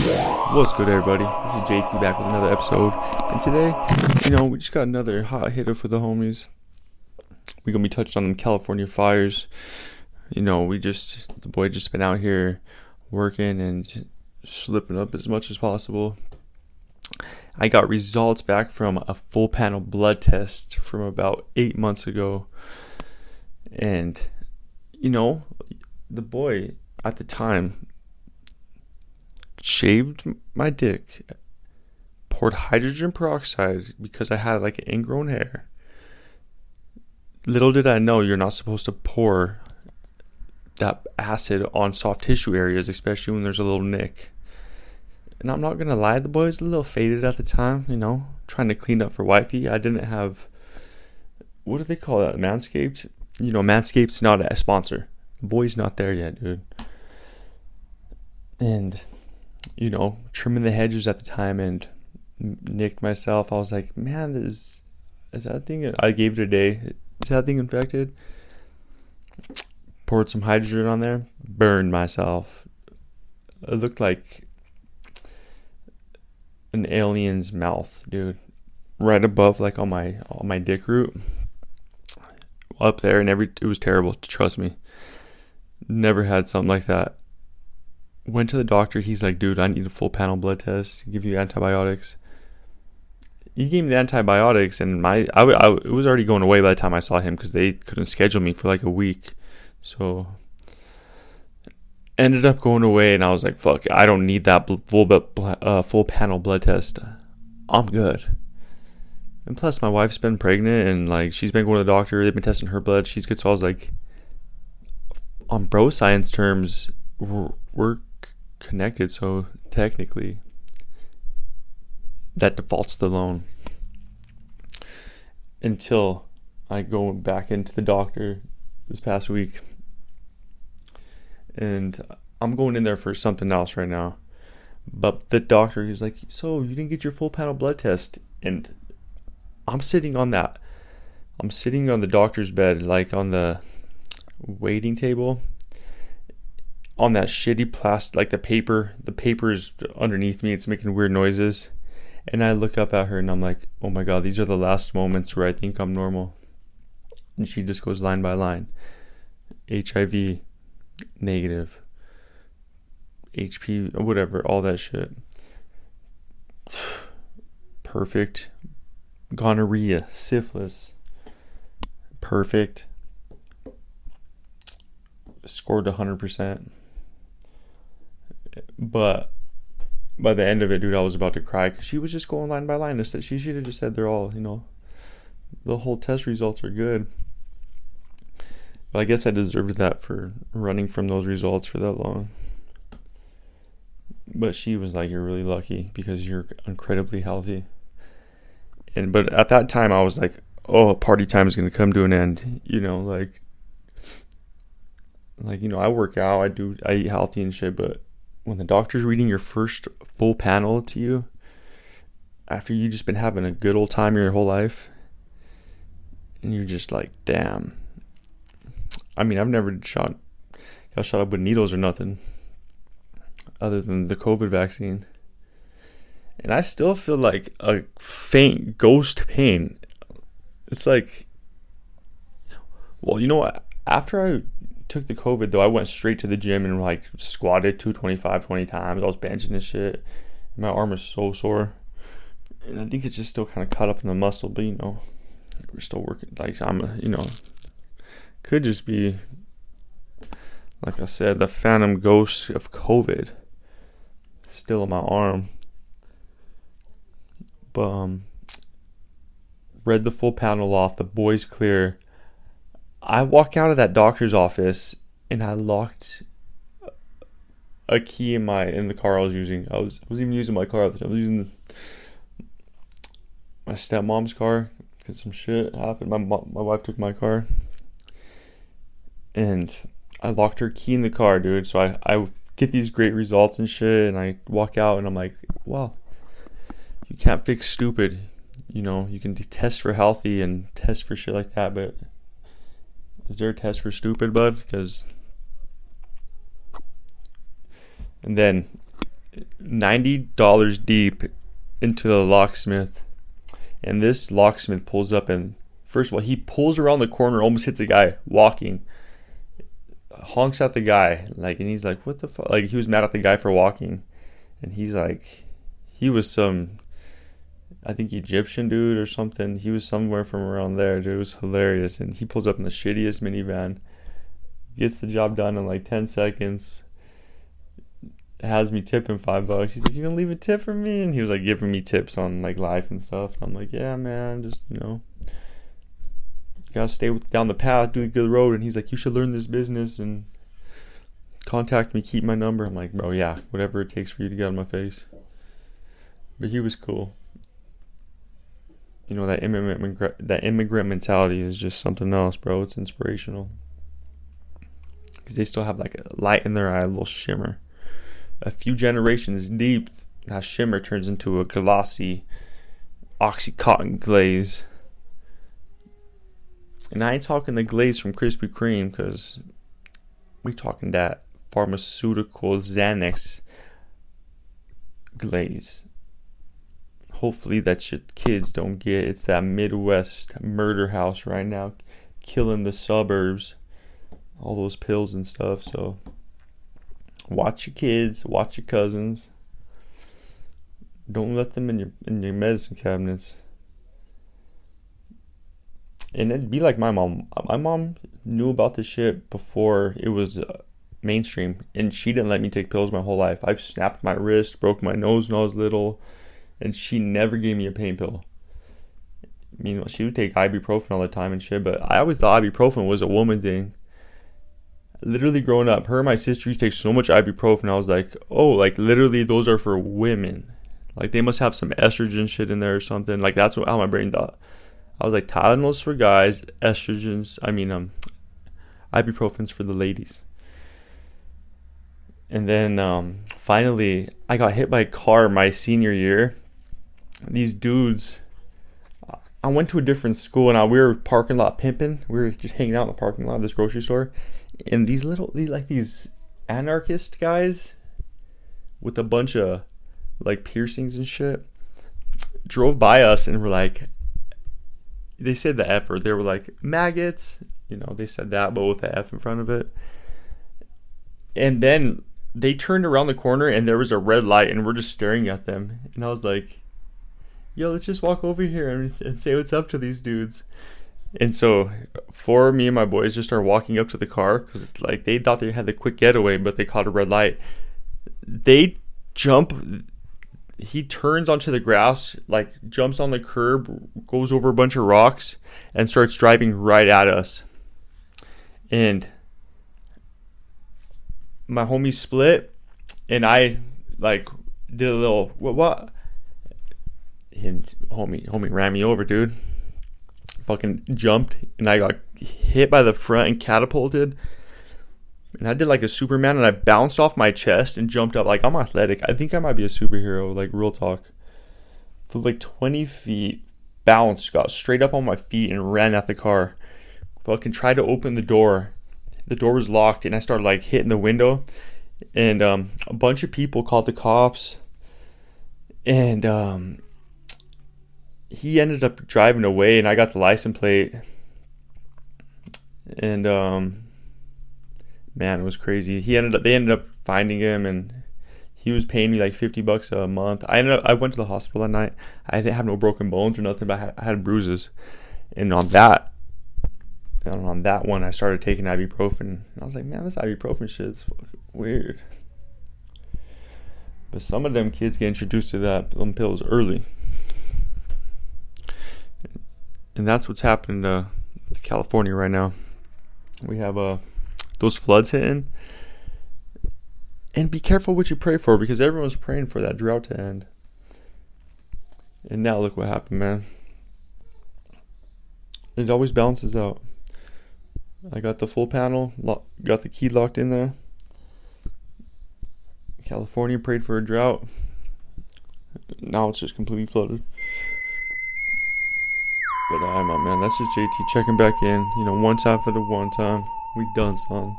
What's good, everybody? This is JT back with another episode, and today, you know, we just got another hot hitter for the homies. We're gonna be touching on them California fires. You know, we just the boy just been out here working and slipping up as much as possible. I got results back from a full panel blood test from about eight months ago, and you know, the boy at the time shaved my dick, poured hydrogen peroxide because I had like ingrown hair. Little did I know you're not supposed to pour that acid on soft tissue areas, especially when there's a little nick. And I'm not gonna lie, the boy was a little faded at the time, you know, trying to clean up for wifey. I didn't have what do they call that? Manscaped? You know, Manscaped's not a sponsor. The boy's not there yet, dude. And you know, trimming the hedges at the time and nicked myself. I was like, man, this is that thing. I gave it a day. Is that thing infected? Poured some hydrogen on there, burned myself. It looked like an alien's mouth, dude. Right above, like on my on my dick root, up there, and every it was terrible. Trust me. Never had something like that went to the doctor. He's like, dude, I need a full panel blood test. Give you antibiotics. He gave me the antibiotics, and my I, I it was already going away by the time I saw him because they couldn't schedule me for like a week. So ended up going away, and I was like, fuck, I don't need that full uh, full panel blood test. I'm good. And plus, my wife's been pregnant, and like she's been going to the doctor. They've been testing her blood. She's good. So I was like, on bro science terms, we're, we're connected, so technically that defaults the loan until I go back into the doctor this past week. And I'm going in there for something else right now. But the doctor, he's like, So you didn't get your full panel blood test? And I'm sitting on that. I'm sitting on the doctor's bed, like on the waiting table on that shitty plastic, like the paper, the paper is underneath me. It's making weird noises. And I look up at her and I'm like, oh my God, these are the last moments where I think I'm normal. And she just goes line by line HIV, negative, HP, whatever, all that shit. Perfect. Gonorrhea, syphilis. Perfect. Scored 100%. But by the end of it, dude, I was about to cry because she was just going line by line. She should have just said they're all, you know, the whole test results are good. But I guess I deserved that for running from those results for that long. But she was like, "You're really lucky because you're incredibly healthy." And but at that time, I was like, "Oh, party time is gonna come to an end," you know, like, like you know, I work out, I do, I eat healthy and shit, but when the doctor's reading your first full panel to you after you've just been having a good old time your whole life and you're just like damn. I mean i've never shot got shot up with needles or nothing other than the covid vaccine. And i still feel like a faint ghost pain. It's like well you know what? After i took the COVID though, I went straight to the gym and like squatted 225 20 times. I was benching and shit. My arm is so sore. And I think it's just still kind of caught up in the muscle, but you know, we're still working. Like, I'm, you know, could just be, like I said, the phantom ghost of COVID still in my arm. But, um, read the full panel off. The boy's clear. I walk out of that doctor's office and I locked a key in my in the car I was using. I was I was even using my car. I was using my stepmom's car because some shit happened. My my wife took my car, and I locked her key in the car, dude. So I I get these great results and shit, and I walk out and I'm like, wow, you can't fix stupid. You know, you can test for healthy and test for shit like that, but is there a test for stupid, bud? Because. And then $90 deep into the locksmith. And this locksmith pulls up and first of all, he pulls around the corner, almost hits a guy walking. Honks at the guy, like and he's like, What the fuck? Like he was mad at the guy for walking. And he's like he was some I think Egyptian dude or something. He was somewhere from around there, dude. It was hilarious. And he pulls up in the shittiest minivan, gets the job done in like 10 seconds, has me tipping five bucks. He's like, You gonna leave a tip for me? And he was like giving me tips on like life and stuff. And I'm like, Yeah, man, just, you know, gotta stay down the path, do the good road. And he's like, You should learn this business and contact me, keep my number. I'm like, Bro, yeah, whatever it takes for you to get on my face. But he was cool you know that immigrant that immigrant mentality is just something else, bro. It's inspirational because they still have like a light in their eye, a little shimmer. A few generations deep, that shimmer turns into a glossy oxycontin glaze. And I ain't talking the glaze from Krispy Kreme because we talking that pharmaceutical Xanax glaze hopefully that your kids don't get. It's that Midwest murder house right now, killing the suburbs. All those pills and stuff. So watch your kids, watch your cousins. Don't let them in your in your medicine cabinets. And it'd be like my mom. My mom knew about this shit before it was uh, mainstream, and she didn't let me take pills my whole life. I've snapped my wrist, broke my nose when I was little and she never gave me a pain pill. I mean, she would take ibuprofen all the time and shit, but I always thought ibuprofen was a woman thing. Literally growing up, her and my sister used to take so much ibuprofen. I was like, oh, like literally those are for women. Like they must have some estrogen shit in there or something. Like that's what, how my brain thought. I was like, Tylenols for guys, estrogens. I mean, um, ibuprofen's for the ladies. And then um, finally, I got hit by a car my senior year these dudes. I went to a different school and I, we were parking lot pimping. We were just hanging out in the parking lot of this grocery store, and these little, these like these anarchist guys with a bunch of like piercings and shit drove by us and were like, they said the F word. They were like maggots, you know. They said that, but with the F in front of it. And then they turned around the corner and there was a red light, and we're just staring at them. And I was like, yo, let's just walk over here and, and say what's up to these dudes. And so, for me and my boys just start walking up to the car because like they thought they had the quick getaway, but they caught a red light. They jump. He turns onto the grass, like jumps on the curb, goes over a bunch of rocks, and starts driving right at us. And my homie split, and I like did a little what what and homie homie ran me over, dude. Fucking jumped and I got hit by the front and catapulted. And I did like a Superman and I bounced off my chest and jumped up. Like I'm athletic. I think I might be a superhero, like real talk. For like 20 feet, bounced, got straight up on my feet and ran at the car. Fucking tried to open the door. The door was locked and I started like hitting the window. And um, a bunch of people called the cops. And um, he ended up driving away, and I got the license plate. And um, man, it was crazy. He ended up they ended up finding him, and he was paying me like fifty bucks a month. I ended up I went to the hospital that night. I didn't have no broken bones or nothing, but I had, I had bruises. And on that, and on that one, I started taking ibuprofen. I was like, man, this ibuprofen shit is weird. But some of them kids get introduced to that them pills early and that's what's happening to California right now. We have uh, those floods hitting. And be careful what you pray for because everyone's praying for that drought to end. And now look what happened, man. It always balances out. I got the full panel, got the key locked in there. California prayed for a drought. Now it's just completely flooded. But I'm out, man. That's just JT checking back in. You know, one time for the one time. We done, son.